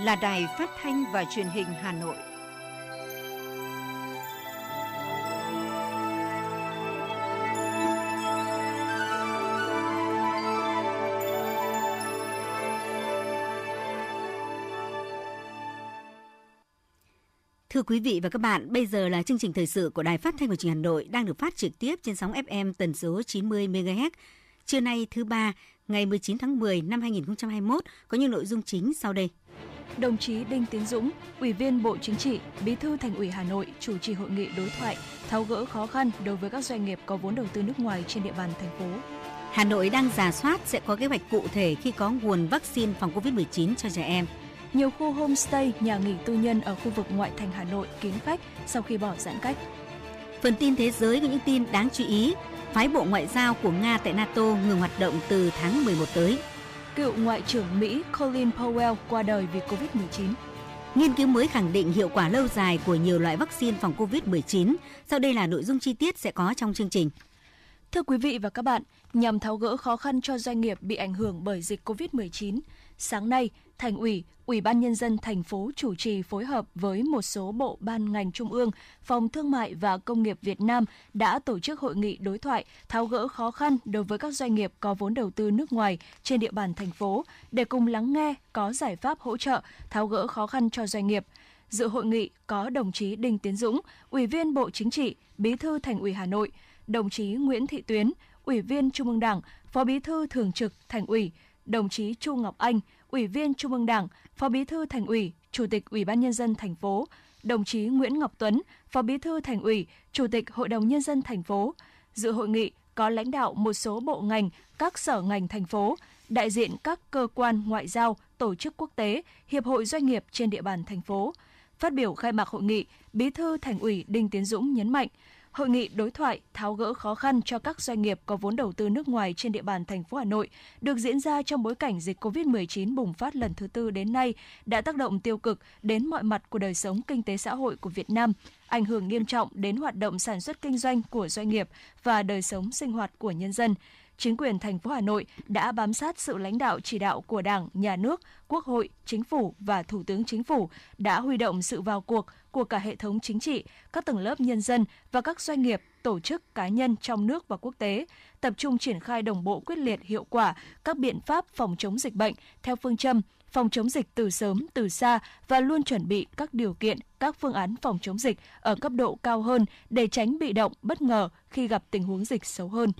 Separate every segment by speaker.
Speaker 1: là Đài Phát thanh và Truyền hình Hà Nội. Thưa quý vị và các bạn, bây giờ là chương trình thời sự của Đài Phát thanh và Truyền hình Hà Nội đang được phát trực tiếp trên sóng FM tần số 90 MHz. Trưa nay thứ ba, ngày 19 tháng 10 năm 2021 có những nội dung chính sau đây.
Speaker 2: Đồng chí Đinh Tiến Dũng, Ủy viên Bộ Chính trị, Bí thư Thành ủy Hà Nội chủ trì hội nghị đối thoại tháo gỡ khó khăn đối với các doanh nghiệp có vốn đầu tư nước ngoài trên địa bàn thành phố.
Speaker 1: Hà Nội đang giả soát sẽ có kế hoạch cụ thể khi có nguồn vaccine phòng COVID-19 cho trẻ em.
Speaker 2: Nhiều khu homestay, nhà nghỉ tư nhân ở khu vực ngoại thành Hà Nội kín khách sau khi bỏ giãn cách.
Speaker 1: Phần tin thế giới có những tin đáng chú ý. Phái bộ ngoại giao của Nga tại NATO ngừng hoạt động từ tháng 11 tới.
Speaker 2: Cựu Ngoại trưởng Mỹ Colin Powell qua đời vì COVID-19.
Speaker 1: Nghiên cứu mới khẳng định hiệu quả lâu dài của nhiều loại vaccine phòng COVID-19. Sau đây là nội dung chi tiết sẽ có trong chương trình.
Speaker 2: Thưa quý vị và các bạn, nhằm tháo gỡ khó khăn cho doanh nghiệp bị ảnh hưởng bởi dịch COVID-19, sáng nay, Thành ủy, Ủy ban Nhân dân thành phố chủ trì phối hợp với một số bộ ban ngành trung ương, Phòng Thương mại và Công nghiệp Việt Nam đã tổ chức hội nghị đối thoại tháo gỡ khó khăn đối với các doanh nghiệp có vốn đầu tư nước ngoài trên địa bàn thành phố để cùng lắng nghe có giải pháp hỗ trợ tháo gỡ khó khăn cho doanh nghiệp. Dự hội nghị có đồng chí Đinh Tiến Dũng, Ủy viên Bộ Chính trị, Bí thư Thành ủy Hà Nội, đồng chí Nguyễn Thị Tuyến, Ủy viên Trung ương Đảng, Phó Bí thư Thường trực Thành ủy, đồng chí Chu Ngọc Anh, Ủy viên Trung ương Đảng, Phó Bí thư Thành ủy, Chủ tịch Ủy ban nhân dân thành phố, đồng chí Nguyễn Ngọc Tuấn, Phó Bí thư Thành ủy, Chủ tịch Hội đồng nhân dân thành phố. Dự hội nghị có lãnh đạo một số bộ ngành, các sở ngành thành phố, đại diện các cơ quan ngoại giao, tổ chức quốc tế, hiệp hội doanh nghiệp trên địa bàn thành phố. Phát biểu khai mạc hội nghị, Bí thư Thành ủy Đinh Tiến Dũng nhấn mạnh, Hội nghị đối thoại tháo gỡ khó khăn cho các doanh nghiệp có vốn đầu tư nước ngoài trên địa bàn thành phố Hà Nội được diễn ra trong bối cảnh dịch COVID-19 bùng phát lần thứ tư đến nay đã tác động tiêu cực đến mọi mặt của đời sống kinh tế xã hội của Việt Nam, ảnh hưởng nghiêm trọng đến hoạt động sản xuất kinh doanh của doanh nghiệp và đời sống sinh hoạt của nhân dân chính quyền thành phố Hà Nội đã bám sát sự lãnh đạo chỉ đạo của Đảng, Nhà nước, Quốc hội, Chính phủ và Thủ tướng Chính phủ đã huy động sự vào cuộc của cả hệ thống chính trị, các tầng lớp nhân dân và các doanh nghiệp, tổ chức cá nhân trong nước và quốc tế, tập trung triển khai đồng bộ quyết liệt hiệu quả các biện pháp phòng chống dịch bệnh theo phương châm phòng chống dịch từ sớm từ xa và luôn chuẩn bị các điều kiện, các phương án phòng chống dịch ở cấp độ cao hơn để tránh bị động, bất ngờ khi gặp tình huống dịch xấu hơn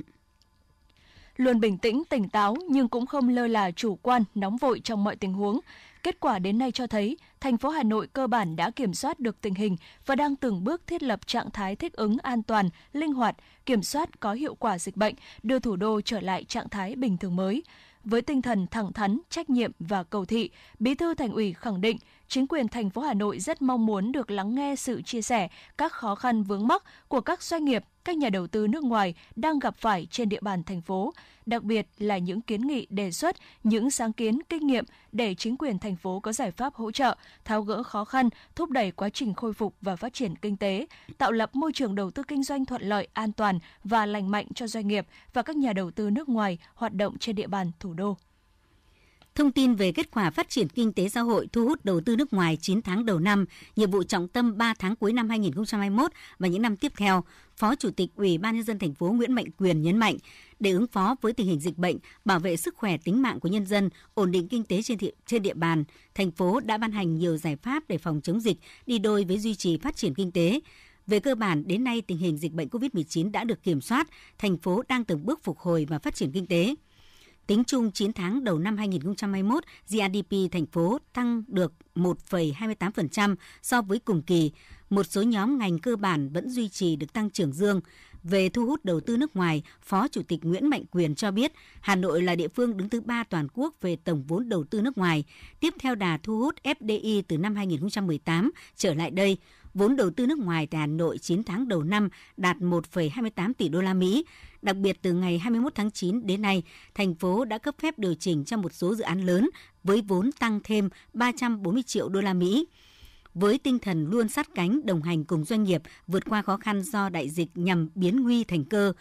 Speaker 2: luôn bình tĩnh, tỉnh táo nhưng cũng không lơ là chủ quan, nóng vội trong mọi tình huống. Kết quả đến nay cho thấy, thành phố Hà Nội cơ bản đã kiểm soát được tình hình và đang từng bước thiết lập trạng thái thích ứng an toàn, linh hoạt, kiểm soát có hiệu quả dịch bệnh, đưa thủ đô trở lại trạng thái bình thường mới. Với tinh thần thẳng thắn, trách nhiệm và cầu thị, Bí thư Thành ủy khẳng định chính quyền thành phố Hà Nội rất mong muốn được lắng nghe sự chia sẻ các khó khăn vướng mắc của các doanh nghiệp, các nhà đầu tư nước ngoài đang gặp phải trên địa bàn thành phố, đặc biệt là những kiến nghị đề xuất, những sáng kiến kinh nghiệm để chính quyền thành phố có giải pháp hỗ trợ, tháo gỡ khó khăn, thúc đẩy quá trình khôi phục và phát triển kinh tế, tạo lập môi trường đầu tư kinh doanh thuận lợi, an toàn và lành mạnh cho doanh nghiệp và các nhà đầu tư nước ngoài hoạt động trên địa bàn thủ đô.
Speaker 1: Thông tin về kết quả phát triển kinh tế xã hội thu hút đầu tư nước ngoài 9 tháng đầu năm, nhiệm vụ trọng tâm 3 tháng cuối năm 2021 và những năm tiếp theo, Phó Chủ tịch Ủy ban nhân dân thành phố Nguyễn Mạnh Quyền nhấn mạnh, để ứng phó với tình hình dịch bệnh, bảo vệ sức khỏe tính mạng của nhân dân, ổn định kinh tế trên thị, trên địa bàn, thành phố đã ban hành nhiều giải pháp để phòng chống dịch, đi đôi với duy trì phát triển kinh tế. Về cơ bản, đến nay tình hình dịch bệnh COVID-19 đã được kiểm soát, thành phố đang từng bước phục hồi và phát triển kinh tế. Tính chung 9 tháng đầu năm 2021, GDP thành phố tăng được 1,28% so với cùng kỳ. Một số nhóm ngành cơ bản vẫn duy trì được tăng trưởng dương. Về thu hút đầu tư nước ngoài, Phó Chủ tịch Nguyễn Mạnh Quyền cho biết Hà Nội là địa phương đứng thứ ba toàn quốc về tổng vốn đầu tư nước ngoài. Tiếp theo đà thu hút FDI từ năm 2018 trở lại đây, vốn đầu tư nước ngoài tại Hà Nội 9 tháng đầu năm đạt 1,28 tỷ đô la Mỹ. Đặc biệt từ ngày 21 tháng 9 đến nay, thành phố đã cấp phép điều chỉnh cho một số dự án lớn với vốn tăng thêm 340 triệu đô la Mỹ với tinh thần luôn sát cánh đồng hành cùng doanh nghiệp vượt qua khó khăn do đại dịch nhằm biến nguy thành cơ.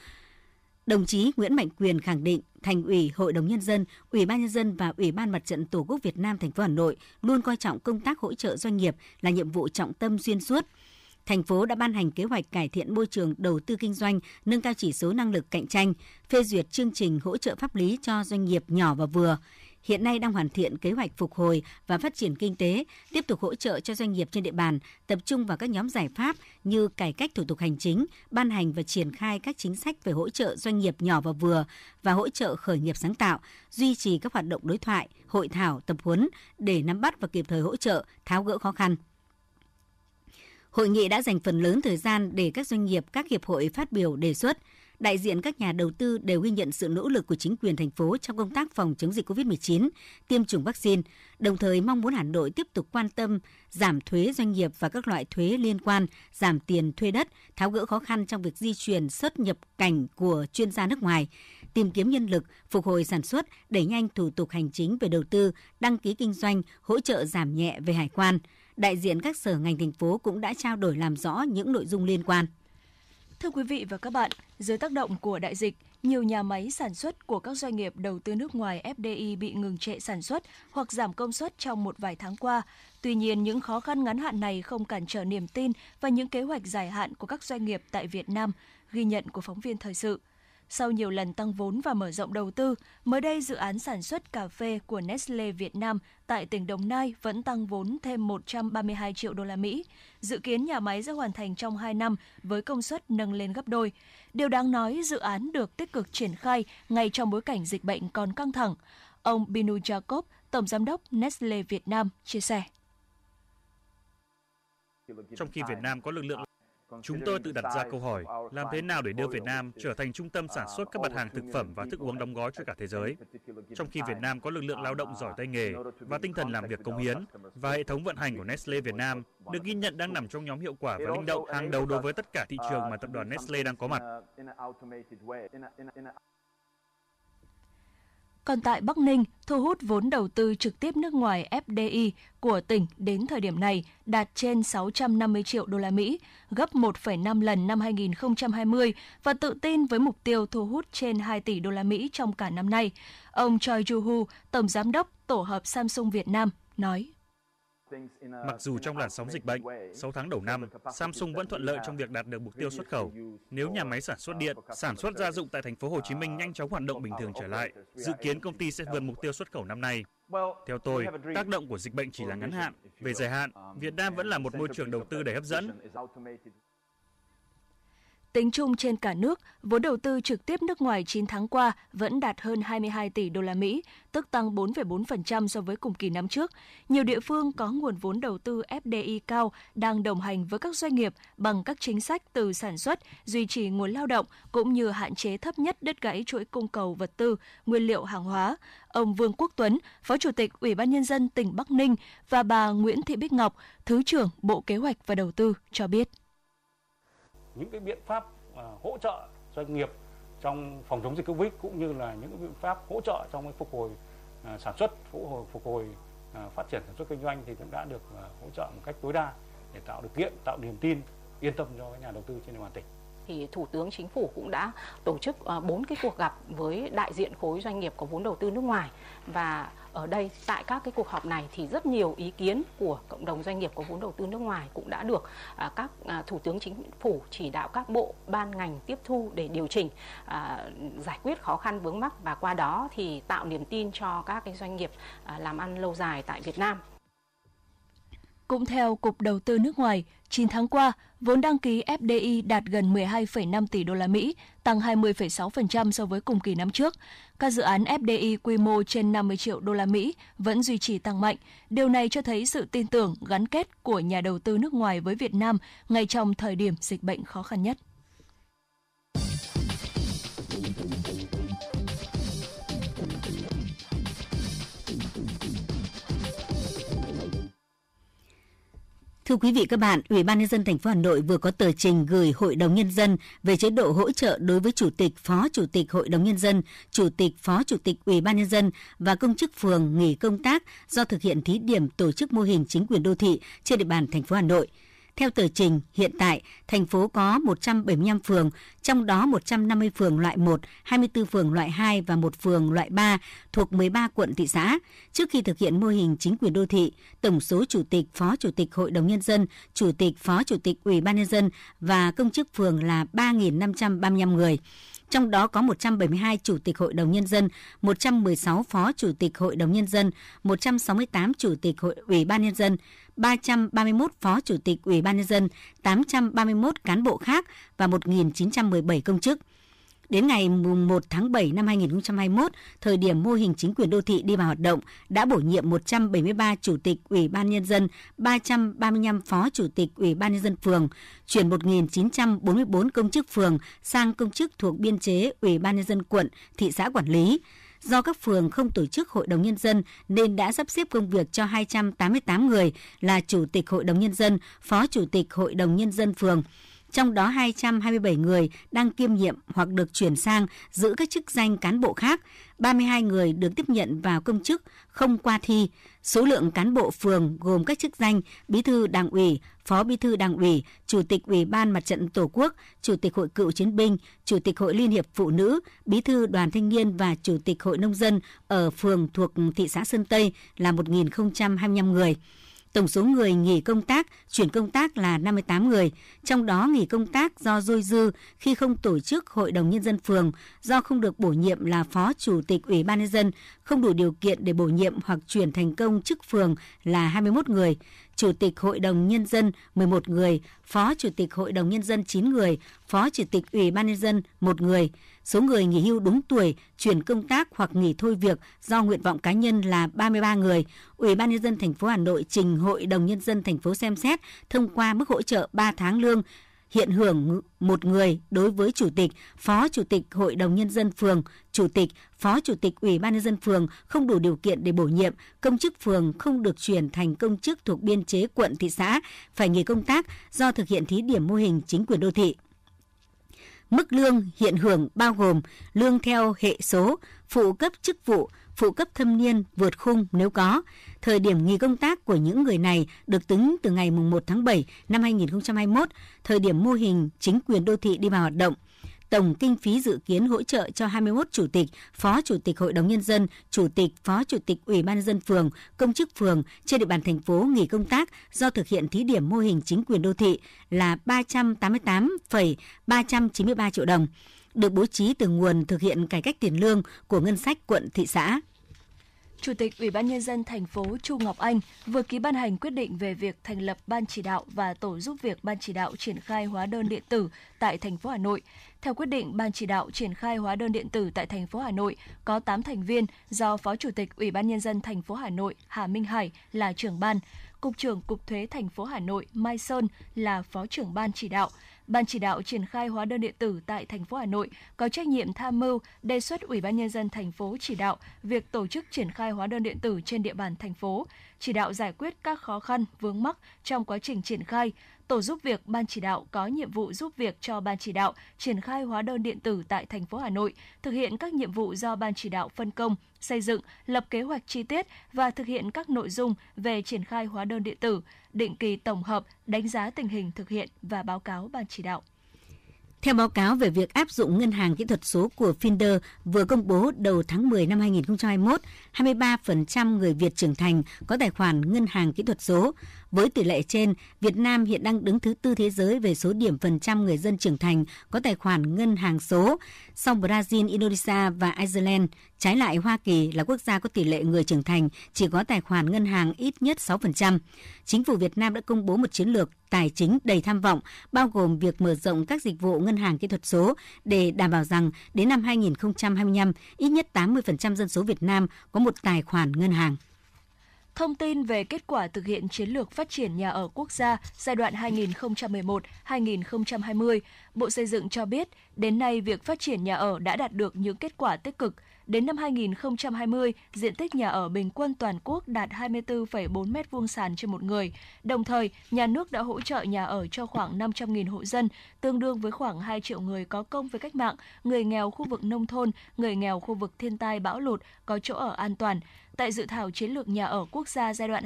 Speaker 1: Đồng chí Nguyễn Mạnh Quyền khẳng định Thành ủy, Hội đồng nhân dân, Ủy ban nhân dân và Ủy ban Mặt trận Tổ quốc Việt Nam thành phố Hà Nội luôn coi trọng công tác hỗ trợ doanh nghiệp là nhiệm vụ trọng tâm xuyên suốt. Thành phố đã ban hành kế hoạch cải thiện môi trường đầu tư kinh doanh, nâng cao chỉ số năng lực cạnh tranh, phê duyệt chương trình hỗ trợ pháp lý cho doanh nghiệp nhỏ và vừa hiện nay đang hoàn thiện kế hoạch phục hồi và phát triển kinh tế, tiếp tục hỗ trợ cho doanh nghiệp trên địa bàn, tập trung vào các nhóm giải pháp như cải cách thủ tục hành chính, ban hành và triển khai các chính sách về hỗ trợ doanh nghiệp nhỏ và vừa và hỗ trợ khởi nghiệp sáng tạo, duy trì các hoạt động đối thoại, hội thảo, tập huấn để nắm bắt và kịp thời hỗ trợ, tháo gỡ khó khăn. Hội nghị đã dành phần lớn thời gian để các doanh nghiệp, các hiệp hội phát biểu đề xuất, đại diện các nhà đầu tư đều ghi nhận sự nỗ lực của chính quyền thành phố trong công tác phòng chống dịch COVID-19, tiêm chủng vaccine, đồng thời mong muốn Hà Nội tiếp tục quan tâm giảm thuế doanh nghiệp và các loại thuế liên quan, giảm tiền thuê đất, tháo gỡ khó khăn trong việc di chuyển xuất nhập cảnh của chuyên gia nước ngoài, tìm kiếm nhân lực, phục hồi sản xuất, đẩy nhanh thủ tục hành chính về đầu tư, đăng ký kinh doanh, hỗ trợ giảm nhẹ về hải quan. Đại diện các sở ngành thành phố cũng đã trao đổi làm rõ những nội dung liên quan.
Speaker 2: Thưa quý vị và các bạn, dưới tác động của đại dịch, nhiều nhà máy sản xuất của các doanh nghiệp đầu tư nước ngoài FDI bị ngừng trệ sản xuất hoặc giảm công suất trong một vài tháng qua. Tuy nhiên, những khó khăn ngắn hạn này không cản trở niềm tin và những kế hoạch dài hạn của các doanh nghiệp tại Việt Nam, ghi nhận của phóng viên thời sự. Sau nhiều lần tăng vốn và mở rộng đầu tư, mới đây dự án sản xuất cà phê của Nestle Việt Nam tại tỉnh Đồng Nai vẫn tăng vốn thêm 132 triệu đô la Mỹ. Dự kiến nhà máy sẽ hoàn thành trong 2 năm với công suất nâng lên gấp đôi. Điều đáng nói, dự án được tích cực triển khai ngay trong bối cảnh dịch bệnh còn căng thẳng. Ông Binu Jacob, Tổng Giám đốc Nestle Việt Nam, chia sẻ.
Speaker 3: Trong khi Việt Nam có lực lượng Chúng tôi tự đặt ra câu hỏi, làm thế nào để đưa Việt Nam trở thành trung tâm sản xuất các mặt hàng thực phẩm và thức uống đóng gói cho cả thế giới? Trong khi Việt Nam có lực lượng lao động giỏi tay nghề và tinh thần làm việc công hiến, và hệ thống vận hành của Nestle Việt Nam được ghi nhận đang nằm trong nhóm hiệu quả và linh động hàng đầu đối với tất cả thị trường mà tập đoàn Nestle đang có mặt.
Speaker 2: Còn tại Bắc Ninh, thu hút vốn đầu tư trực tiếp nước ngoài FDI của tỉnh đến thời điểm này đạt trên 650 triệu đô la Mỹ, gấp 1,5 lần năm 2020 và tự tin với mục tiêu thu hút trên 2 tỷ đô la Mỹ trong cả năm nay. Ông Choi Ju-hu, tổng giám đốc tổ hợp Samsung Việt Nam nói:
Speaker 3: Mặc dù trong làn sóng dịch bệnh, 6 tháng đầu năm, Samsung vẫn thuận lợi trong việc đạt được mục tiêu xuất khẩu. Nếu nhà máy sản xuất điện, sản xuất gia dụng tại thành phố Hồ Chí Minh nhanh chóng hoạt động bình thường trở lại, dự kiến công ty sẽ vượt mục tiêu xuất khẩu năm nay. Theo tôi, tác động của dịch bệnh chỉ là ngắn hạn. Về dài hạn, Việt Nam vẫn là một môi trường đầu tư đầy hấp dẫn.
Speaker 2: Tính chung trên cả nước, vốn đầu tư trực tiếp nước ngoài 9 tháng qua vẫn đạt hơn 22 tỷ đô la Mỹ, tức tăng 4,4% so với cùng kỳ năm trước. Nhiều địa phương có nguồn vốn đầu tư FDI cao đang đồng hành với các doanh nghiệp bằng các chính sách từ sản xuất, duy trì nguồn lao động cũng như hạn chế thấp nhất đứt gãy chuỗi cung cầu vật tư, nguyên liệu hàng hóa. Ông Vương Quốc Tuấn, Phó Chủ tịch Ủy ban nhân dân tỉnh Bắc Ninh và bà Nguyễn Thị Bích Ngọc, Thứ trưởng Bộ Kế hoạch và Đầu tư cho biết
Speaker 4: những cái biện pháp uh, hỗ trợ doanh nghiệp trong phòng chống dịch Covid cũng như là những cái biện pháp hỗ trợ trong cái phục hồi uh, sản xuất, phục hồi phục hồi uh, phát triển sản xuất kinh doanh thì cũng đã được uh, hỗ trợ một cách tối đa để tạo điều kiện, tạo niềm tin, yên tâm cho các nhà đầu tư trên địa bàn tỉnh
Speaker 5: thì Thủ tướng Chính phủ cũng đã tổ chức ờ, bốn cái cuộc gặp với đại diện khối doanh nghiệp có vốn đầu tư nước ngoài và ở đây tại các cái cuộc họp này thì rất nhiều ý kiến của cộng đồng doanh nghiệp có vốn đầu tư nước ngoài cũng đã được à, các à, thủ tướng chính phủ chỉ đạo các bộ ban ngành tiếp thu để điều chỉnh à, giải quyết khó khăn vướng mắc và qua đó thì tạo niềm tin cho các cái doanh nghiệp à, làm ăn lâu dài tại Việt Nam.
Speaker 2: Cũng theo Cục Đầu tư nước ngoài, 9 tháng qua, vốn đăng ký FDI đạt gần 12,5 tỷ đô la Mỹ, tăng 20,6% so với cùng kỳ năm trước. Các dự án FDI quy mô trên 50 triệu đô la Mỹ vẫn duy trì tăng mạnh. Điều này cho thấy sự tin tưởng, gắn kết của nhà đầu tư nước ngoài với Việt Nam ngay trong thời điểm dịch bệnh khó khăn nhất.
Speaker 1: Thưa quý vị các bạn, Ủy ban nhân dân thành phố Hà Nội vừa có tờ trình gửi Hội đồng nhân dân về chế độ hỗ trợ đối với chủ tịch, phó chủ tịch Hội đồng nhân dân, chủ tịch, phó chủ tịch Ủy ban nhân dân và công chức phường nghỉ công tác do thực hiện thí điểm tổ chức mô hình chính quyền đô thị trên địa bàn thành phố Hà Nội. Theo tờ trình, hiện tại thành phố có 175 phường, trong đó 150 phường loại 1, 24 phường loại 2 và một phường loại 3 thuộc 13 quận thị xã. Trước khi thực hiện mô hình chính quyền đô thị, tổng số chủ tịch, phó chủ tịch Hội đồng nhân dân, chủ tịch, phó chủ tịch Ủy ban nhân dân và công chức phường là 3.535 người trong đó có 172 chủ tịch hội đồng nhân dân, 116 phó chủ tịch hội đồng nhân dân, 168 chủ tịch hội ủy ban nhân dân, 331 phó chủ tịch ủy ban nhân dân, 831 cán bộ khác và 1.917 công chức. Đến ngày 1 tháng 7 năm 2021, thời điểm mô hình chính quyền đô thị đi vào hoạt động, đã bổ nhiệm 173 chủ tịch Ủy ban Nhân dân, 335 phó chủ tịch Ủy ban Nhân dân phường, chuyển 1.944 công chức phường sang công chức thuộc biên chế Ủy ban Nhân dân quận, thị xã quản lý. Do các phường không tổ chức hội đồng nhân dân nên đã sắp xếp công việc cho 288 người là chủ tịch hội đồng nhân dân, phó chủ tịch hội đồng nhân dân phường, trong đó 227 người đang kiêm nhiệm hoặc được chuyển sang giữ các chức danh cán bộ khác, 32 người được tiếp nhận vào công chức không qua thi. Số lượng cán bộ phường gồm các chức danh bí thư đảng ủy, phó bí thư đảng ủy, chủ tịch ủy ban mặt trận tổ quốc, chủ tịch hội cựu chiến binh, chủ tịch hội liên hiệp phụ nữ, bí thư đoàn thanh niên và chủ tịch hội nông dân ở phường thuộc thị xã Sơn Tây là 1.025 người. Tổng số người nghỉ công tác, chuyển công tác là 58 người, trong đó nghỉ công tác do dôi dư khi không tổ chức Hội đồng Nhân dân phường, do không được bổ nhiệm là Phó Chủ tịch Ủy ban Nhân dân, không đủ điều kiện để bổ nhiệm hoặc chuyển thành công chức phường là 21 người, Chủ tịch Hội đồng Nhân dân 11 người, Phó Chủ tịch Hội đồng Nhân dân 9 người, Phó Chủ tịch Ủy ban Nhân dân 1 người. Số người nghỉ hưu đúng tuổi, chuyển công tác hoặc nghỉ thôi việc do nguyện vọng cá nhân là 33 người. Ủy ban Nhân dân thành phố Hà Nội trình Hội đồng Nhân dân thành phố xem xét thông qua mức hỗ trợ 3 tháng lương hiện hưởng một người đối với chủ tịch, phó chủ tịch hội đồng nhân dân phường, chủ tịch, phó chủ tịch ủy ban nhân dân phường không đủ điều kiện để bổ nhiệm, công chức phường không được chuyển thành công chức thuộc biên chế quận thị xã phải nghỉ công tác do thực hiện thí điểm mô hình chính quyền đô thị. Mức lương hiện hưởng bao gồm lương theo hệ số, phụ cấp chức vụ, phụ cấp thâm niên vượt khung nếu có. Thời điểm nghỉ công tác của những người này được tính từ ngày 1 tháng 7 năm 2021, thời điểm mô hình chính quyền đô thị đi vào hoạt động. Tổng kinh phí dự kiến hỗ trợ cho 21 chủ tịch, phó chủ tịch hội đồng nhân dân, chủ tịch, phó chủ tịch ủy ban dân phường, công chức phường trên địa bàn thành phố nghỉ công tác do thực hiện thí điểm mô hình chính quyền đô thị là 388,393 triệu đồng được bố trí từ nguồn thực hiện cải cách tiền lương của ngân sách quận thị xã.
Speaker 2: Chủ tịch Ủy ban nhân dân thành phố Chu Ngọc Anh vừa ký ban hành quyết định về việc thành lập ban chỉ đạo và tổ giúp việc ban chỉ đạo triển khai hóa đơn điện tử tại thành phố Hà Nội. Theo quyết định, ban chỉ đạo triển khai hóa đơn điện tử tại thành phố Hà Nội có 8 thành viên do Phó Chủ tịch Ủy ban nhân dân thành phố Hà Nội Hà Minh Hải là trưởng ban, Cục trưởng Cục Thuế thành phố Hà Nội Mai Sơn là phó trưởng ban chỉ đạo. Ban chỉ đạo triển khai hóa đơn điện tử tại thành phố Hà Nội có trách nhiệm tham mưu đề xuất Ủy ban nhân dân thành phố chỉ đạo việc tổ chức triển khai hóa đơn điện tử trên địa bàn thành phố, chỉ đạo giải quyết các khó khăn vướng mắc trong quá trình triển khai, Tổ giúp việc ban chỉ đạo có nhiệm vụ giúp việc cho ban chỉ đạo triển khai hóa đơn điện tử tại thành phố Hà Nội, thực hiện các nhiệm vụ do ban chỉ đạo phân công, xây dựng, lập kế hoạch chi tiết và thực hiện các nội dung về triển khai hóa đơn điện tử, định kỳ tổng hợp, đánh giá tình hình thực hiện và báo cáo ban chỉ đạo.
Speaker 1: Theo báo cáo về việc áp dụng ngân hàng kỹ thuật số của Finder vừa công bố đầu tháng 10 năm 2021, 23% người Việt trưởng thành có tài khoản ngân hàng kỹ thuật số. Với tỷ lệ trên, Việt Nam hiện đang đứng thứ tư thế giới về số điểm phần trăm người dân trưởng thành có tài khoản ngân hàng số, sau Brazil, Indonesia và Iceland. Trái lại, Hoa Kỳ là quốc gia có tỷ lệ người trưởng thành chỉ có tài khoản ngân hàng ít nhất 6%. Chính phủ Việt Nam đã công bố một chiến lược tài chính đầy tham vọng, bao gồm việc mở rộng các dịch vụ ngân hàng kỹ thuật số để đảm bảo rằng đến năm 2025, ít nhất 80% dân số Việt Nam có một tài khoản ngân hàng.
Speaker 2: Thông tin về kết quả thực hiện chiến lược phát triển nhà ở quốc gia giai đoạn 2011-2020, Bộ Xây dựng cho biết, đến nay việc phát triển nhà ở đã đạt được những kết quả tích cực. Đến năm 2020, diện tích nhà ở bình quân toàn quốc đạt 24,4 m2 sàn trên một người. Đồng thời, nhà nước đã hỗ trợ nhà ở cho khoảng 500.000 hộ dân, tương đương với khoảng 2 triệu người có công với cách mạng, người nghèo khu vực nông thôn, người nghèo khu vực thiên tai bão lụt có chỗ ở an toàn tại dự thảo chiến lược nhà ở quốc gia giai đoạn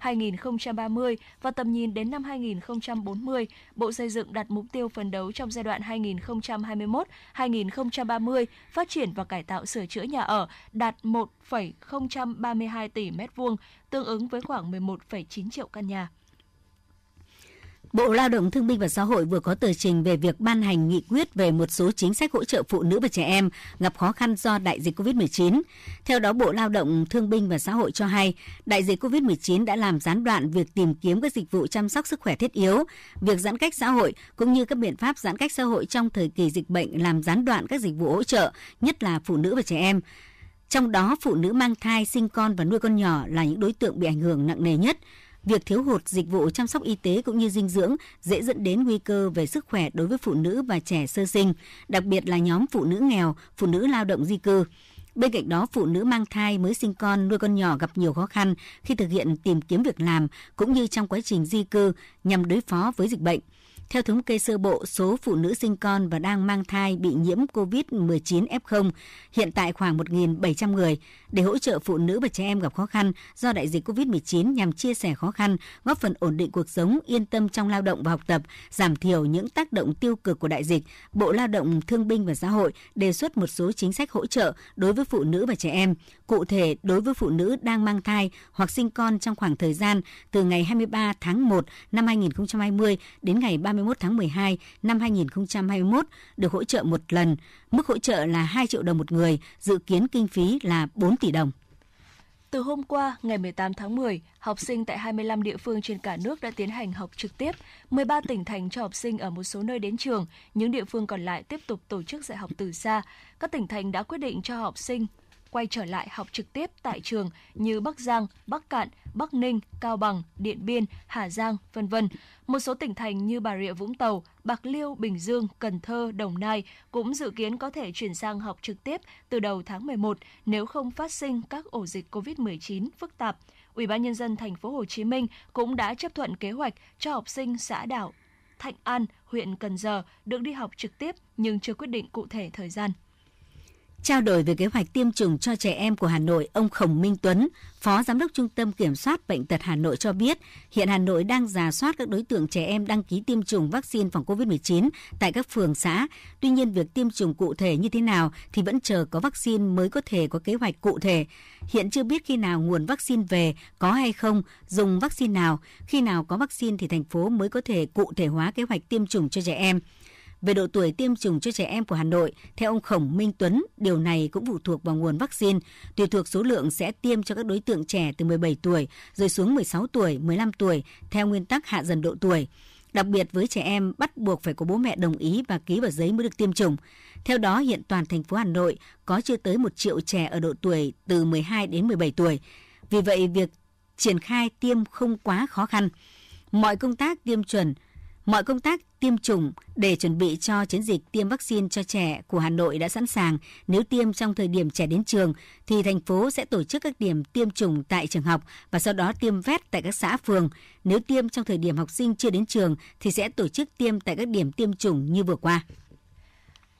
Speaker 2: 2021-2030 và tầm nhìn đến năm 2040, Bộ Xây dựng đặt mục tiêu phấn đấu trong giai đoạn 2021-2030 phát triển và cải tạo sửa chữa nhà ở đạt 1,032 tỷ m2, tương ứng với khoảng 11,9 triệu căn nhà.
Speaker 1: Bộ Lao động Thương binh và Xã hội vừa có tờ trình về việc ban hành nghị quyết về một số chính sách hỗ trợ phụ nữ và trẻ em gặp khó khăn do đại dịch COVID-19. Theo đó, Bộ Lao động Thương binh và Xã hội cho hay, đại dịch COVID-19 đã làm gián đoạn việc tìm kiếm các dịch vụ chăm sóc sức khỏe thiết yếu, việc giãn cách xã hội cũng như các biện pháp giãn cách xã hội trong thời kỳ dịch bệnh làm gián đoạn các dịch vụ hỗ trợ, nhất là phụ nữ và trẻ em. Trong đó, phụ nữ mang thai, sinh con và nuôi con nhỏ là những đối tượng bị ảnh hưởng nặng nề nhất việc thiếu hụt dịch vụ chăm sóc y tế cũng như dinh dưỡng dễ dẫn đến nguy cơ về sức khỏe đối với phụ nữ và trẻ sơ sinh, đặc biệt là nhóm phụ nữ nghèo, phụ nữ lao động di cư. Bên cạnh đó, phụ nữ mang thai mới sinh con, nuôi con nhỏ gặp nhiều khó khăn khi thực hiện tìm kiếm việc làm cũng như trong quá trình di cư nhằm đối phó với dịch bệnh. Theo thống kê sơ bộ, số phụ nữ sinh con và đang mang thai bị nhiễm COVID-19 F0 hiện tại khoảng 1.700 người. Để hỗ trợ phụ nữ và trẻ em gặp khó khăn do đại dịch COVID-19 nhằm chia sẻ khó khăn, góp phần ổn định cuộc sống, yên tâm trong lao động và học tập, giảm thiểu những tác động tiêu cực của đại dịch, Bộ Lao động Thương binh và Xã hội đề xuất một số chính sách hỗ trợ đối với phụ nữ và trẻ em. Cụ thể, đối với phụ nữ đang mang thai hoặc sinh con trong khoảng thời gian từ ngày 23 tháng 1 năm 2020 đến ngày 30 31 tháng 12 năm 2021 được hỗ trợ một lần. Mức hỗ trợ là 2 triệu đồng một người, dự kiến kinh phí là 4 tỷ đồng.
Speaker 2: Từ hôm qua, ngày 18 tháng 10, học sinh tại 25 địa phương trên cả nước đã tiến hành học trực tiếp, 13 tỉnh thành cho học sinh ở một số nơi đến trường, những địa phương còn lại tiếp tục tổ chức dạy học từ xa. Các tỉnh thành đã quyết định cho học sinh quay trở lại học trực tiếp tại trường như Bắc Giang, Bắc Cạn, Bắc Ninh, Cao Bằng, Điện Biên, Hà Giang, vân vân. Một số tỉnh thành như Bà Rịa Vũng Tàu, Bạc Liêu, Bình Dương, Cần Thơ, Đồng Nai cũng dự kiến có thể chuyển sang học trực tiếp từ đầu tháng 11 nếu không phát sinh các ổ dịch COVID-19 phức tạp. Ủy ban nhân dân thành phố Hồ Chí Minh cũng đã chấp thuận kế hoạch cho học sinh xã đảo Thạnh An, huyện Cần Giờ được đi học trực tiếp nhưng chưa quyết định cụ thể thời gian.
Speaker 1: Trao đổi về kế hoạch tiêm chủng cho trẻ em của Hà Nội, ông Khổng Minh Tuấn, Phó Giám đốc Trung tâm Kiểm soát Bệnh tật Hà Nội cho biết, hiện Hà Nội đang giả soát các đối tượng trẻ em đăng ký tiêm chủng vaccine phòng COVID-19 tại các phường xã. Tuy nhiên, việc tiêm chủng cụ thể như thế nào thì vẫn chờ có vaccine mới có thể có kế hoạch cụ thể. Hiện chưa biết khi nào nguồn vaccine về, có hay không, dùng vaccine nào. Khi nào có vaccine thì thành phố mới có thể cụ thể hóa kế hoạch tiêm chủng cho trẻ em. Về độ tuổi tiêm chủng cho trẻ em của Hà Nội, theo ông Khổng Minh Tuấn, điều này cũng phụ thuộc vào nguồn vaccine. Tùy thuộc số lượng sẽ tiêm cho các đối tượng trẻ từ 17 tuổi, rồi xuống 16 tuổi, 15 tuổi, theo nguyên tắc hạ dần độ tuổi. Đặc biệt với trẻ em bắt buộc phải có bố mẹ đồng ý và ký vào giấy mới được tiêm chủng. Theo đó, hiện toàn thành phố Hà Nội có chưa tới 1 triệu trẻ ở độ tuổi từ 12 đến 17 tuổi. Vì vậy, việc triển khai tiêm không quá khó khăn. Mọi công tác tiêm chuẩn, mọi công tác tiêm chủng để chuẩn bị cho chiến dịch tiêm vaccine cho trẻ của Hà Nội đã sẵn sàng. Nếu tiêm trong thời điểm trẻ đến trường, thì thành phố sẽ tổ chức các điểm tiêm chủng tại trường học và sau đó tiêm vét tại các xã phường. Nếu tiêm trong thời điểm học sinh chưa đến trường, thì sẽ tổ chức tiêm tại các điểm tiêm chủng như vừa qua.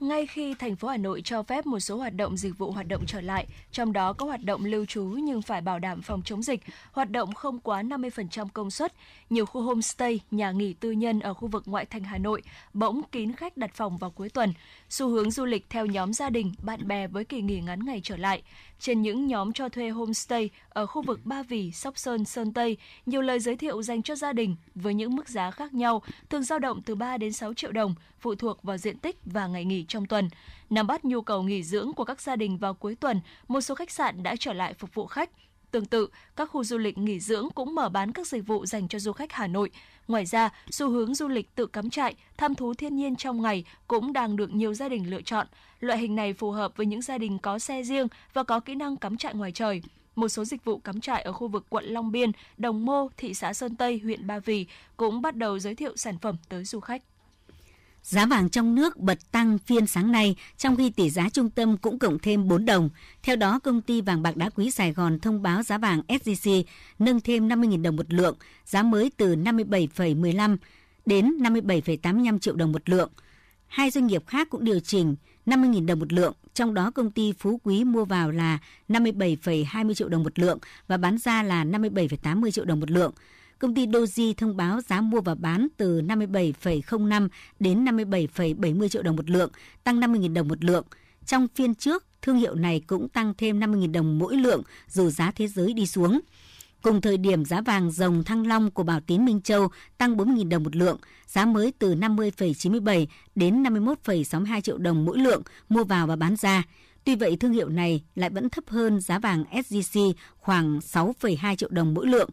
Speaker 2: Ngay khi thành phố Hà Nội cho phép một số hoạt động dịch vụ hoạt động trở lại, trong đó có hoạt động lưu trú nhưng phải bảo đảm phòng chống dịch, hoạt động không quá 50% công suất, nhiều khu homestay, nhà nghỉ tư nhân ở khu vực ngoại thành Hà Nội bỗng kín khách đặt phòng vào cuối tuần. Xu hướng du lịch theo nhóm gia đình, bạn bè với kỳ nghỉ ngắn ngày trở lại. Trên những nhóm cho thuê homestay ở khu vực Ba Vì, Sóc Sơn, Sơn Tây, nhiều lời giới thiệu dành cho gia đình với những mức giá khác nhau, thường dao động từ 3 đến 6 triệu đồng, phụ thuộc vào diện tích và ngày nghỉ trong tuần. Nắm bắt nhu cầu nghỉ dưỡng của các gia đình vào cuối tuần, một số khách sạn đã trở lại phục vụ khách. Tương tự, các khu du lịch nghỉ dưỡng cũng mở bán các dịch vụ dành cho du khách Hà Nội. Ngoài ra, xu hướng du lịch tự cắm trại, thăm thú thiên nhiên trong ngày cũng đang được nhiều gia đình lựa chọn. Loại hình này phù hợp với những gia đình có xe riêng và có kỹ năng cắm trại ngoài trời. Một số dịch vụ cắm trại ở khu vực quận Long Biên, Đồng Mô, thị xã Sơn Tây, huyện Ba Vì cũng bắt đầu giới thiệu sản phẩm tới du khách.
Speaker 1: Giá vàng trong nước bật tăng phiên sáng nay, trong khi tỷ giá trung tâm cũng cộng thêm 4 đồng. Theo đó, công ty vàng bạc đá quý Sài Gòn thông báo giá vàng SJC nâng thêm 50.000 đồng một lượng, giá mới từ 57,15 đến 57,85 triệu đồng một lượng. Hai doanh nghiệp khác cũng điều chỉnh 50.000 đồng một lượng, trong đó công ty Phú Quý mua vào là 57,20 triệu đồng một lượng và bán ra là 57,80 triệu đồng một lượng. Công ty Doji thông báo giá mua và bán từ 57,05 đến 57,70 triệu đồng một lượng, tăng 50.000 đồng một lượng. Trong phiên trước, thương hiệu này cũng tăng thêm 50.000 đồng mỗi lượng dù giá thế giới đi xuống. Cùng thời điểm giá vàng dòng thăng long của Bảo Tín Minh Châu tăng 40.000 đồng một lượng, giá mới từ 50,97 đến 51,62 triệu đồng mỗi lượng mua vào và bán ra. Tuy vậy thương hiệu này lại vẫn thấp hơn giá vàng SJC khoảng 6,2 triệu đồng mỗi lượng.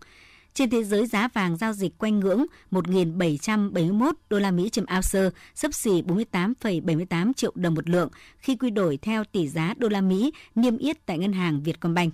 Speaker 1: Trên thế giới giá vàng giao dịch quanh ngưỡng 1.771 đô la Mỹ trên ounce, sấp xỉ 48,78 triệu đồng một lượng khi quy đổi theo tỷ giá đô la Mỹ niêm yết tại ngân hàng Vietcombank.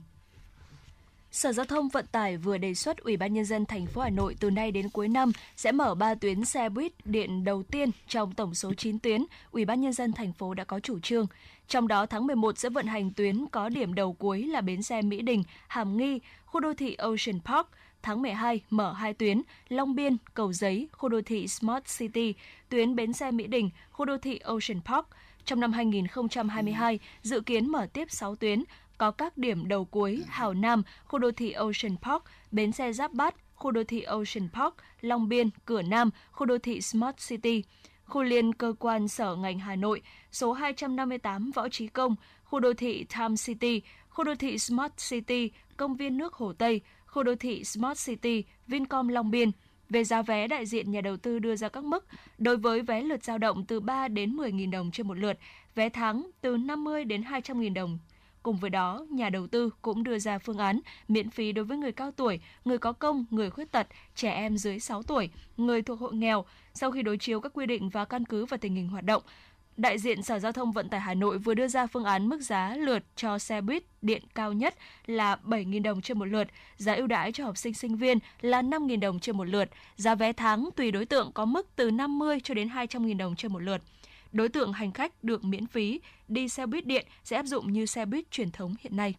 Speaker 2: Sở Giao thông Vận tải vừa đề xuất Ủy ban nhân dân thành phố Hà Nội từ nay đến cuối năm sẽ mở 3 tuyến xe buýt điện đầu tiên trong tổng số 9 tuyến Ủy ban nhân dân thành phố đã có chủ trương. Trong đó tháng 11 sẽ vận hành tuyến có điểm đầu cuối là bến xe Mỹ Đình, Hàm Nghi, khu đô thị Ocean Park, tháng 12 mở hai tuyến Long Biên, Cầu Giấy, khu đô thị Smart City, tuyến bến xe Mỹ Đình, khu đô thị Ocean Park. Trong năm 2022, dự kiến mở tiếp 6 tuyến, có các điểm đầu cuối Hào Nam, khu đô thị Ocean Park, bến xe Giáp Bát, khu đô thị Ocean Park, Long Biên, Cửa Nam, khu đô thị Smart City, khu liên cơ quan sở ngành Hà Nội, số 258 Võ Trí Công, khu đô thị Time City, khu đô thị Smart City, công viên nước Hồ Tây, khu đô thị Smart City, Vincom Long Biên. Về giá vé, đại diện nhà đầu tư đưa ra các mức. Đối với vé lượt dao động từ 3 đến 10.000 đồng trên một lượt, vé tháng từ 50 đến 200.000 đồng Cùng với đó, nhà đầu tư cũng đưa ra phương án miễn phí đối với người cao tuổi, người có công, người khuyết tật, trẻ em dưới 6 tuổi, người thuộc hộ nghèo sau khi đối chiếu các quy định và căn cứ vào tình hình hoạt động. Đại diện Sở Giao thông Vận tải Hà Nội vừa đưa ra phương án mức giá lượt cho xe buýt điện cao nhất là 7.000 đồng trên một lượt, giá ưu đãi cho học sinh sinh viên là 5.000 đồng trên một lượt, giá vé tháng tùy đối tượng có mức từ 50 cho đến 200.000 đồng trên một lượt đối tượng hành khách được miễn phí đi xe buýt điện sẽ áp dụng như xe buýt truyền thống hiện nay.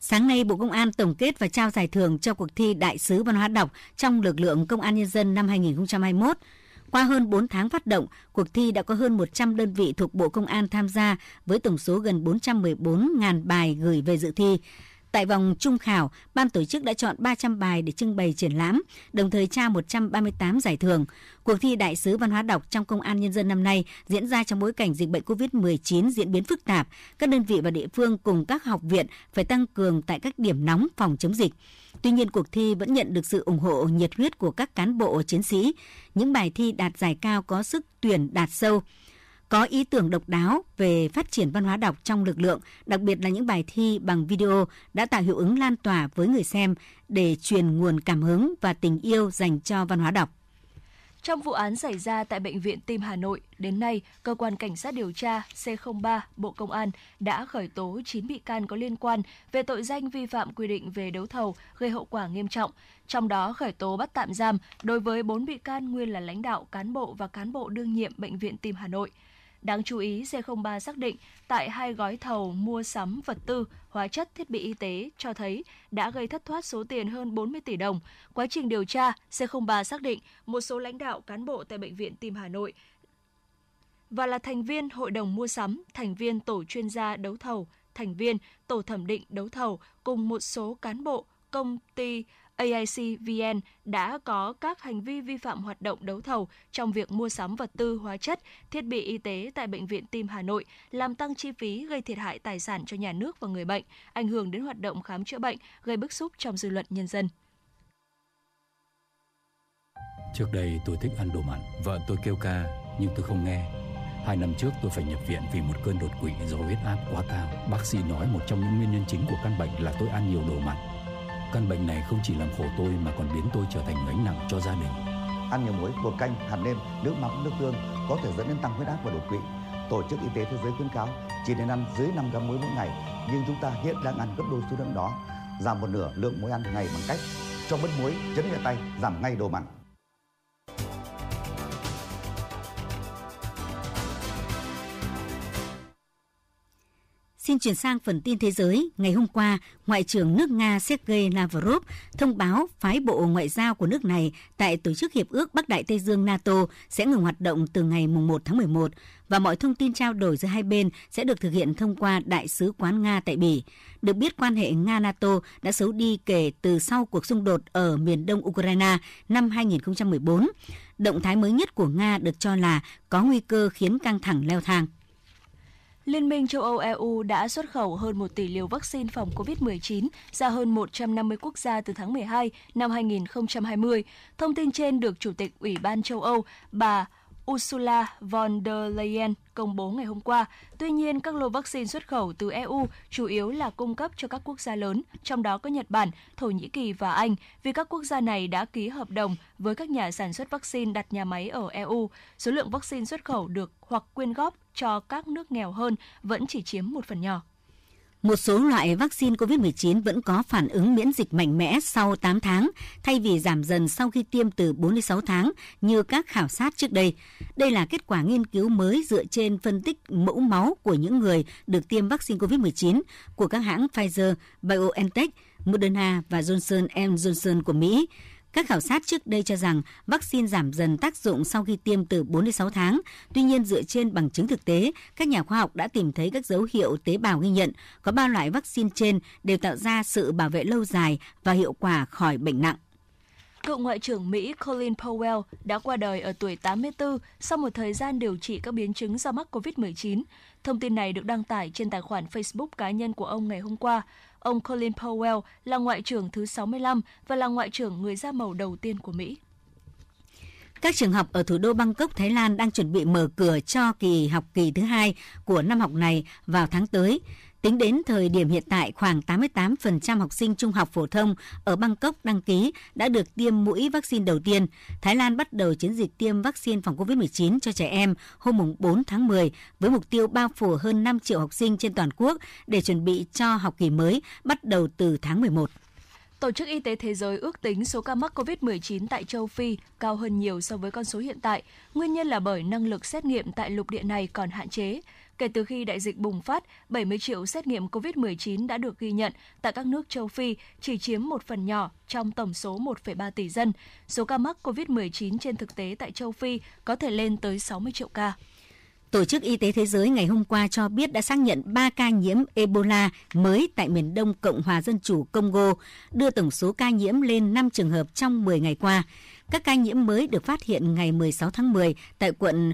Speaker 1: Sáng nay, Bộ Công an tổng kết và trao giải thưởng cho cuộc thi Đại sứ văn hóa đọc trong lực lượng Công an Nhân dân năm 2021. Qua hơn 4 tháng phát động, cuộc thi đã có hơn 100 đơn vị thuộc Bộ Công an tham gia với tổng số gần 414.000 bài gửi về dự thi. Tại vòng trung khảo, ban tổ chức đã chọn 300 bài để trưng bày triển lãm, đồng thời trao 138 giải thưởng. Cuộc thi Đại sứ văn hóa đọc trong Công an Nhân dân năm nay diễn ra trong bối cảnh dịch bệnh COVID-19 diễn biến phức tạp. Các đơn vị và địa phương cùng các học viện phải tăng cường tại các điểm nóng phòng chống dịch. Tuy nhiên, cuộc thi vẫn nhận được sự ủng hộ nhiệt huyết của các cán bộ chiến sĩ. Những bài thi đạt giải cao có sức tuyển đạt sâu có ý tưởng độc đáo về phát triển văn hóa đọc trong lực lượng, đặc biệt là những bài thi bằng video đã tạo hiệu ứng lan tỏa với người xem để truyền nguồn cảm hứng và tình yêu dành cho văn hóa đọc.
Speaker 2: Trong vụ án xảy ra tại Bệnh viện Tim Hà Nội, đến nay, Cơ quan Cảnh sát điều tra C03 Bộ Công an đã khởi tố 9 bị can có liên quan về tội danh vi phạm quy định về đấu thầu gây hậu quả nghiêm trọng. Trong đó khởi tố bắt tạm giam đối với 4 bị can nguyên là lãnh đạo, cán bộ và cán bộ đương nhiệm Bệnh viện Tim Hà Nội – Đáng chú ý, C03 xác định tại hai gói thầu mua sắm vật tư, hóa chất, thiết bị y tế cho thấy đã gây thất thoát số tiền hơn 40 tỷ đồng. Quá trình điều tra, C03 xác định một số lãnh đạo cán bộ tại Bệnh viện Tim Hà Nội và là thành viên hội đồng mua sắm, thành viên tổ chuyên gia đấu thầu, thành viên tổ thẩm định đấu thầu cùng một số cán bộ công ty AIC VN đã có các hành vi vi phạm hoạt động đấu thầu trong việc mua sắm vật tư, hóa chất, thiết bị y tế tại Bệnh viện Tim Hà Nội, làm tăng chi phí gây thiệt hại tài sản cho nhà nước và người bệnh, ảnh hưởng đến hoạt động khám chữa bệnh, gây bức xúc trong dư luận nhân dân.
Speaker 6: Trước đây tôi thích ăn đồ mặn, vợ tôi kêu ca nhưng tôi không nghe. Hai năm trước tôi phải nhập viện vì một cơn đột quỵ do huyết áp quá cao. Bác sĩ nói một trong những nguyên nhân chính của căn bệnh là tôi ăn nhiều đồ mặn Căn bệnh này không chỉ làm khổ tôi mà còn biến tôi trở thành gánh nặng cho gia đình.
Speaker 7: Ăn nhiều muối, bột canh, hạt nêm, nước mắm, nước tương có thể dẫn đến tăng huyết áp và đột quỵ. Tổ chức Y tế Thế giới khuyến cáo chỉ nên ăn dưới 5 gram muối mỗi ngày, nhưng chúng ta hiện đang ăn gấp đôi số lượng đó. Giảm một nửa lượng muối ăn ngày bằng cách cho bớt muối, chấn nhẹ tay, giảm ngay đồ mặn.
Speaker 1: Xin chuyển sang phần tin thế giới. Ngày hôm qua, Ngoại trưởng nước Nga Sergei Lavrov thông báo phái bộ ngoại giao của nước này tại Tổ chức Hiệp ước Bắc Đại Tây Dương NATO sẽ ngừng hoạt động từ ngày 1 tháng 11 và mọi thông tin trao đổi giữa hai bên sẽ được thực hiện thông qua Đại sứ quán Nga tại Bỉ. Được biết quan hệ Nga-NATO đã xấu đi kể từ sau cuộc xung đột ở miền đông Ukraine năm 2014. Động thái mới nhất của Nga được cho là có nguy cơ khiến căng thẳng leo thang.
Speaker 2: Liên minh châu Âu EU đã xuất khẩu hơn 1 tỷ liều vaccine phòng COVID-19 ra hơn 150 quốc gia từ tháng 12 năm 2020. Thông tin trên được Chủ tịch Ủy ban châu Âu, bà Ursula von der Leyen công bố ngày hôm qua. Tuy nhiên, các lô vaccine xuất khẩu từ EU chủ yếu là cung cấp cho các quốc gia lớn, trong đó có Nhật Bản, Thổ Nhĩ Kỳ và Anh, vì các quốc gia này đã ký hợp đồng với các nhà sản xuất vaccine đặt nhà máy ở EU. Số lượng vaccine xuất khẩu được hoặc quyên góp cho các nước nghèo hơn vẫn chỉ chiếm một phần nhỏ.
Speaker 1: Một số loại vaccine COVID-19 vẫn có phản ứng miễn dịch mạnh mẽ sau 8 tháng, thay vì giảm dần sau khi tiêm từ 4 đến 6 tháng như các khảo sát trước đây. Đây là kết quả nghiên cứu mới dựa trên phân tích mẫu máu của những người được tiêm vaccine COVID-19 của các hãng Pfizer, BioNTech, Moderna và Johnson Johnson của Mỹ. Các khảo sát trước đây cho rằng vaccine giảm dần tác dụng sau khi tiêm từ 4 đến 6 tháng. Tuy nhiên, dựa trên bằng chứng thực tế, các nhà khoa học đã tìm thấy các dấu hiệu tế bào ghi nhận có ba loại vaccine trên đều tạo ra sự bảo vệ lâu dài và hiệu quả khỏi bệnh nặng.
Speaker 2: Cựu Ngoại trưởng Mỹ Colin Powell đã qua đời ở tuổi 84 sau một thời gian điều trị các biến chứng do mắc COVID-19. Thông tin này được đăng tải trên tài khoản Facebook cá nhân của ông ngày hôm qua. Ông Colin Powell là Ngoại trưởng thứ 65 và là Ngoại trưởng người da màu đầu tiên của Mỹ.
Speaker 1: Các trường học ở thủ đô Bangkok, Thái Lan đang chuẩn bị mở cửa cho kỳ học kỳ thứ hai của năm học này vào tháng tới. Tính đến thời điểm hiện tại, khoảng 88% học sinh trung học phổ thông ở Bangkok đăng ký đã được tiêm mũi vaccine đầu tiên. Thái Lan bắt đầu chiến dịch tiêm vaccine phòng COVID-19 cho trẻ em hôm 4 tháng 10 với mục tiêu bao phủ hơn 5 triệu học sinh trên toàn quốc để chuẩn bị cho học kỳ mới bắt đầu từ tháng 11.
Speaker 2: Tổ chức Y tế Thế giới ước tính số ca mắc COVID-19 tại châu Phi cao hơn nhiều so với con số hiện tại. Nguyên nhân là bởi năng lực xét nghiệm tại lục địa này còn hạn chế. Kể từ khi đại dịch bùng phát, 70 triệu xét nghiệm COVID-19 đã được ghi nhận tại các nước châu Phi, chỉ chiếm một phần nhỏ trong tổng số 1,3 tỷ dân. Số ca mắc COVID-19 trên thực tế tại châu Phi có thể lên tới 60 triệu ca.
Speaker 1: Tổ chức Y tế Thế giới ngày hôm qua cho biết đã xác nhận 3 ca nhiễm Ebola mới tại miền đông Cộng hòa Dân chủ Congo, đưa tổng số ca nhiễm lên 5 trường hợp trong 10 ngày qua. Các ca nhiễm mới được phát hiện ngày 16 tháng 10 tại quận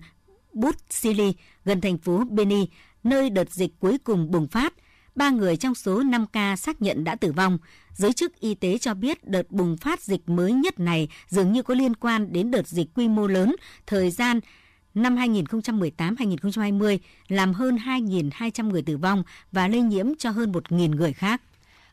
Speaker 1: Bút Sili, gần thành phố Beni, nơi đợt dịch cuối cùng bùng phát. Ba người trong số 5 ca xác nhận đã tử vong. Giới chức y tế cho biết đợt bùng phát dịch mới nhất này dường như có liên quan đến đợt dịch quy mô lớn thời gian năm 2018-2020 làm hơn 2.200 người tử vong và lây nhiễm cho hơn 1.000 người khác.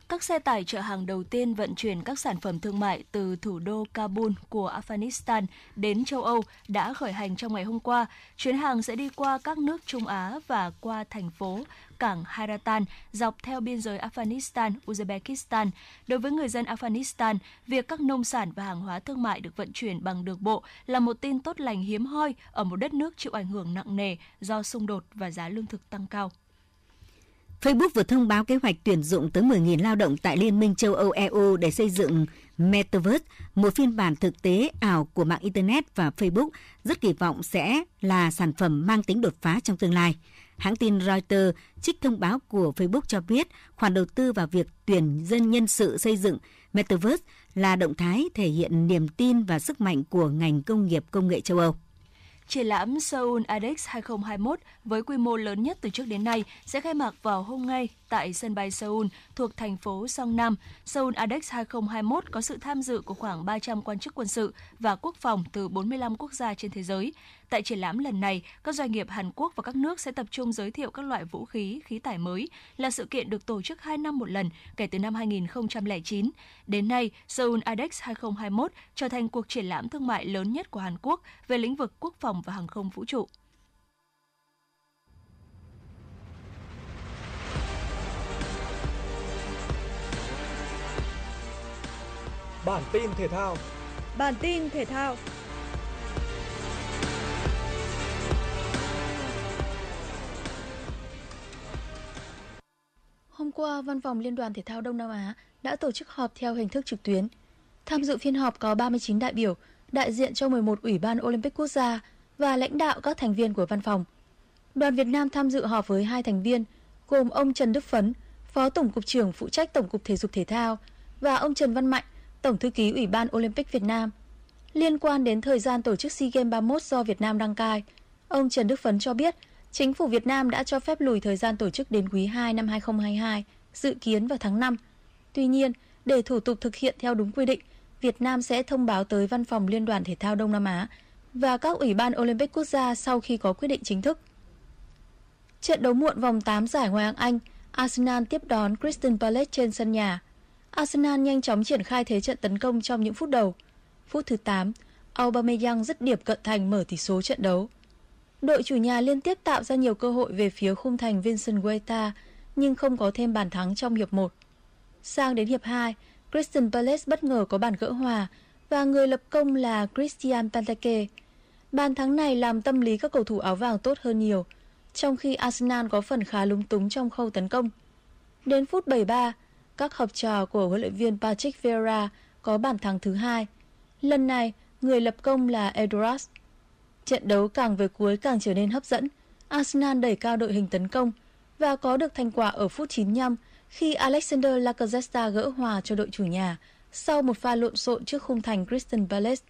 Speaker 2: Các xe tải chở hàng đầu tiên vận chuyển các sản phẩm thương mại từ thủ đô Kabul của Afghanistan đến châu Âu đã khởi hành trong ngày hôm qua. Chuyến hàng sẽ đi qua các nước Trung Á và qua thành phố cảng Haratan dọc theo biên giới Afghanistan, Uzbekistan. Đối với người dân Afghanistan, việc các nông sản và hàng hóa thương mại được vận chuyển bằng đường bộ là một tin tốt lành hiếm hoi ở một đất nước chịu ảnh hưởng nặng nề do xung đột và giá lương thực tăng cao.
Speaker 1: Facebook vừa thông báo kế hoạch tuyển dụng tới 10.000 lao động tại Liên minh châu Âu EU để xây dựng Metaverse, một phiên bản thực tế ảo của mạng Internet và Facebook rất kỳ vọng sẽ là sản phẩm mang tính đột phá trong tương lai. Hãng tin Reuters trích thông báo của Facebook cho biết khoản đầu tư vào việc tuyển dân nhân sự xây dựng Metaverse là động thái thể hiện niềm tin và sức mạnh của ngành công nghiệp công nghệ châu Âu.
Speaker 2: Triển lãm Seoul ADEX 2021 với quy mô lớn nhất từ trước đến nay sẽ khai mạc vào hôm nay tại sân bay Seoul thuộc thành phố Songnam. Seoul ADEX 2021 có sự tham dự của khoảng 300 quan chức quân sự và quốc phòng từ 45 quốc gia trên thế giới. Tại triển lãm lần này, các doanh nghiệp Hàn Quốc và các nước sẽ tập trung giới thiệu các loại vũ khí, khí tải mới, là sự kiện được tổ chức 2 năm một lần kể từ năm 2009. Đến nay, Seoul ADEX 2021 trở thành cuộc triển lãm thương mại lớn nhất của Hàn Quốc về lĩnh vực quốc phòng và hàng không vũ trụ.
Speaker 8: Bản tin thể thao
Speaker 9: Bản tin thể thao Hôm
Speaker 10: qua, Văn phòng Liên đoàn Thể thao Đông Nam Á đã tổ chức họp theo hình thức trực tuyến. Tham dự phiên họp có 39 đại biểu, đại diện cho 11 ủy ban Olympic quốc gia và lãnh đạo các thành viên của văn phòng. Đoàn Việt Nam tham dự họp với hai thành viên, gồm ông Trần Đức Phấn, Phó Tổng cục trưởng phụ trách Tổng cục Thể dục Thể thao và ông Trần Văn Mạnh, Tổng thư ký Ủy ban Olympic Việt Nam. Liên quan đến thời gian tổ chức SEA Games 31 do Việt Nam đăng cai, ông Trần Đức Phấn cho biết chính phủ Việt Nam đã cho phép lùi thời gian tổ chức đến quý 2 năm 2022, dự kiến vào tháng 5. Tuy nhiên, để thủ tục thực hiện theo đúng quy định, Việt Nam sẽ thông báo tới Văn phòng Liên đoàn Thể thao Đông Nam Á và các ủy ban Olympic quốc gia sau khi có quyết định chính thức. Trận đấu muộn vòng 8 giải Ngoại hạng Anh, Arsenal tiếp đón Crystal Palace trên sân nhà. Arsenal nhanh chóng triển khai thế trận tấn công trong những phút đầu. Phút thứ 8, Aubameyang dứt điểm cận thành mở tỷ số trận đấu. Đội chủ nhà liên tiếp tạo ra nhiều cơ hội về phía khung thành Vincent Guaita, nhưng không có thêm bàn thắng trong hiệp 1. Sang đến hiệp 2, Crystal Palace bất ngờ có bàn gỡ hòa và người lập công là Christian Pantake. Bàn thắng này làm tâm lý các cầu thủ áo vàng tốt hơn nhiều, trong khi Arsenal có phần khá lúng túng trong khâu tấn công. Đến phút 73, các học trò của huấn luyện viên Patrick Vieira có bàn thắng thứ hai. Lần này, người lập công là Edouard. Trận đấu càng về cuối càng trở nên hấp dẫn. Arsenal đẩy cao đội hình tấn công và có được thành quả ở phút 95 khi Alexander Lacazette gỡ hòa cho đội chủ nhà sau một pha lộn xộn trước khung thành Crystal Palace.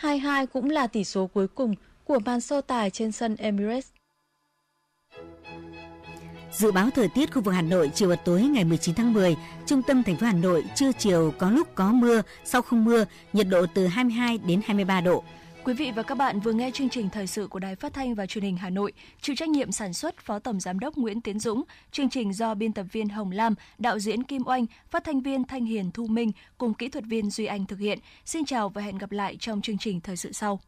Speaker 10: 2-2 cũng là tỷ số cuối cùng của màn so tài trên sân Emirates.
Speaker 1: Dự báo thời tiết khu vực Hà Nội chiều và tối ngày 19 tháng 10, trung tâm thành phố Hà Nội trưa chiều có lúc có mưa, sau không mưa, nhiệt độ từ 22 đến 23 độ.
Speaker 2: Quý vị và các bạn vừa nghe chương trình thời sự của Đài Phát thanh và Truyền hình Hà Nội, chịu trách nhiệm sản xuất Phó Tổng giám đốc Nguyễn Tiến Dũng, chương trình do biên tập viên Hồng Lam, đạo diễn Kim Oanh, phát thanh viên Thanh Hiền Thu Minh cùng kỹ thuật viên Duy Anh thực hiện. Xin chào và hẹn gặp lại trong chương trình thời sự sau.